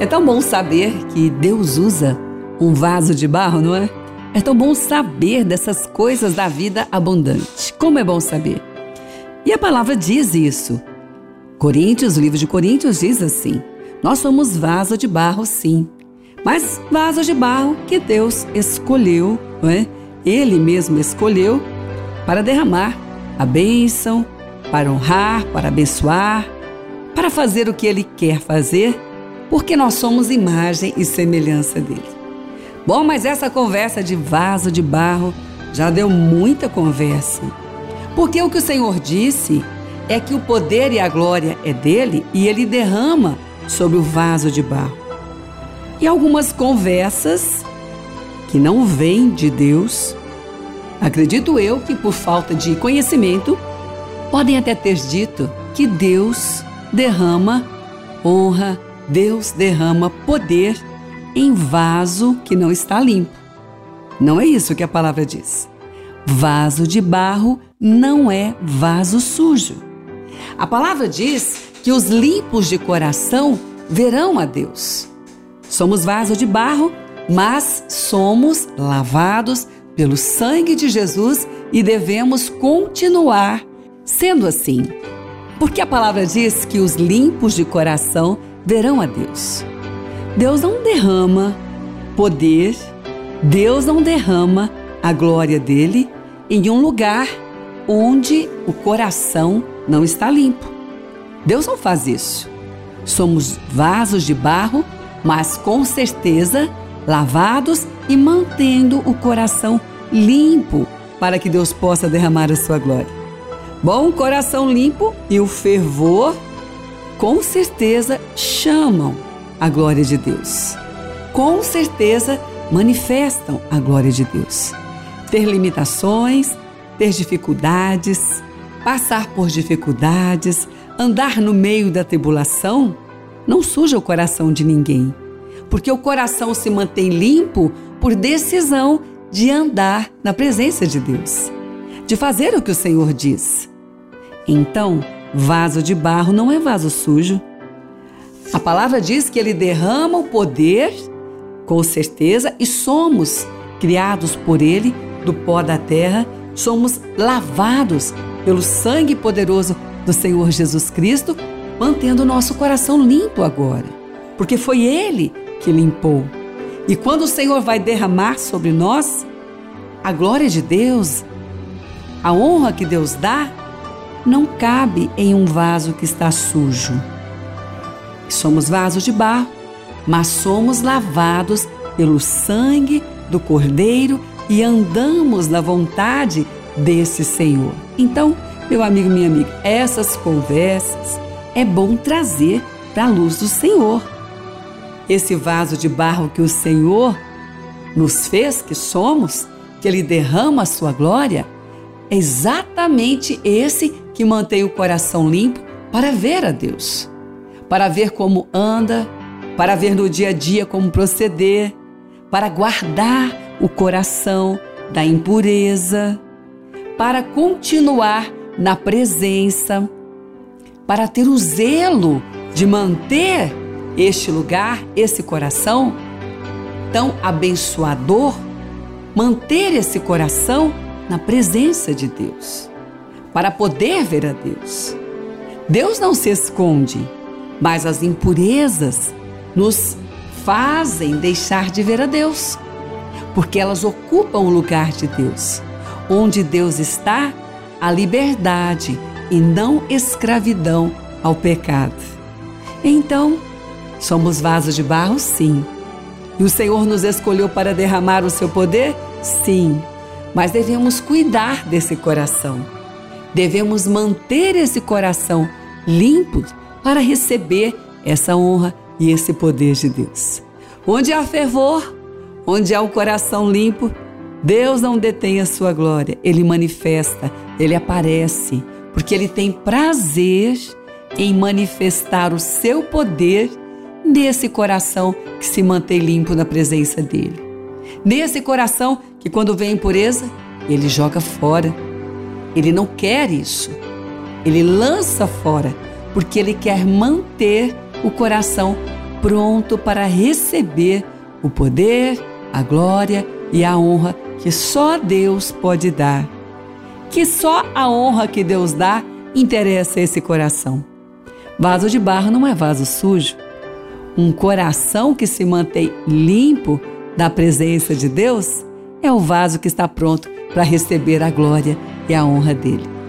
É tão bom saber que Deus usa um vaso de barro, não é? É tão bom saber dessas coisas da vida abundante. Como é bom saber? E a palavra diz isso. Coríntios, o livro de Coríntios diz assim: Nós somos vaso de barro, sim, mas vaso de barro que Deus escolheu, não é? Ele mesmo escolheu para derramar a bênção, para honrar, para abençoar, para fazer o que Ele quer fazer porque nós somos imagem e semelhança dele. Bom, mas essa conversa de vaso de barro já deu muita conversa. Porque o que o Senhor disse é que o poder e a glória é dele e ele derrama sobre o vaso de barro. E algumas conversas que não vêm de Deus, acredito eu que por falta de conhecimento, podem até ter dito que Deus derrama honra, Deus derrama poder em vaso que não está limpo. Não é isso que a palavra diz. Vaso de barro não é vaso sujo. A palavra diz que os limpos de coração verão a Deus. Somos vaso de barro, mas somos lavados pelo sangue de Jesus e devemos continuar sendo assim. Porque a palavra diz que os limpos de coração verão a Deus. Deus não derrama poder, Deus não derrama a glória dele em um lugar onde o coração não está limpo. Deus não faz isso. Somos vasos de barro, mas com certeza lavados e mantendo o coração limpo para que Deus possa derramar a sua glória. Bom coração limpo e o fervor com certeza chamam a glória de Deus. Com certeza manifestam a glória de Deus. Ter limitações, ter dificuldades, passar por dificuldades, andar no meio da tribulação, não suja o coração de ninguém, porque o coração se mantém limpo por decisão de andar na presença de Deus, de fazer o que o Senhor diz. Então, Vaso de barro não é vaso sujo. A palavra diz que ele derrama o poder, com certeza, e somos criados por ele do pó da terra, somos lavados pelo sangue poderoso do Senhor Jesus Cristo, mantendo o nosso coração limpo agora, porque foi ele que limpou. E quando o Senhor vai derramar sobre nós a glória de Deus, a honra que Deus dá, não cabe em um vaso que está sujo. Somos vasos de barro, mas somos lavados pelo sangue do Cordeiro e andamos na vontade desse Senhor. Então, meu amigo, minha amiga, essas conversas é bom trazer para a luz do Senhor. Esse vaso de barro que o Senhor nos fez, que somos, que Ele derrama a sua glória, é exatamente esse que mantém o coração limpo para ver a Deus, para ver como anda, para ver no dia a dia como proceder, para guardar o coração da impureza, para continuar na presença, para ter o zelo de manter este lugar, esse coração tão abençoador, manter esse coração na presença de Deus para poder ver a Deus. Deus não se esconde, mas as impurezas nos fazem deixar de ver a Deus, porque elas ocupam o lugar de Deus. Onde Deus está, a liberdade e não escravidão ao pecado. Então, somos vasos de barro, sim. E o Senhor nos escolheu para derramar o seu poder? Sim. Mas devemos cuidar desse coração devemos manter esse coração limpo para receber essa honra e esse poder de Deus. Onde há fervor, onde há o coração limpo, Deus não detém a sua glória, ele manifesta, ele aparece, porque ele tem prazer em manifestar o seu poder nesse coração que se mantém limpo na presença dele. Nesse coração que, quando vem impureza, ele joga fora ele não quer isso. Ele lança fora, porque ele quer manter o coração pronto para receber o poder, a glória e a honra que só Deus pode dar. Que só a honra que Deus dá interessa esse coração. Vaso de barro não é vaso sujo. Um coração que se mantém limpo da presença de Deus é o vaso que está pronto para receber a glória e a honra dele.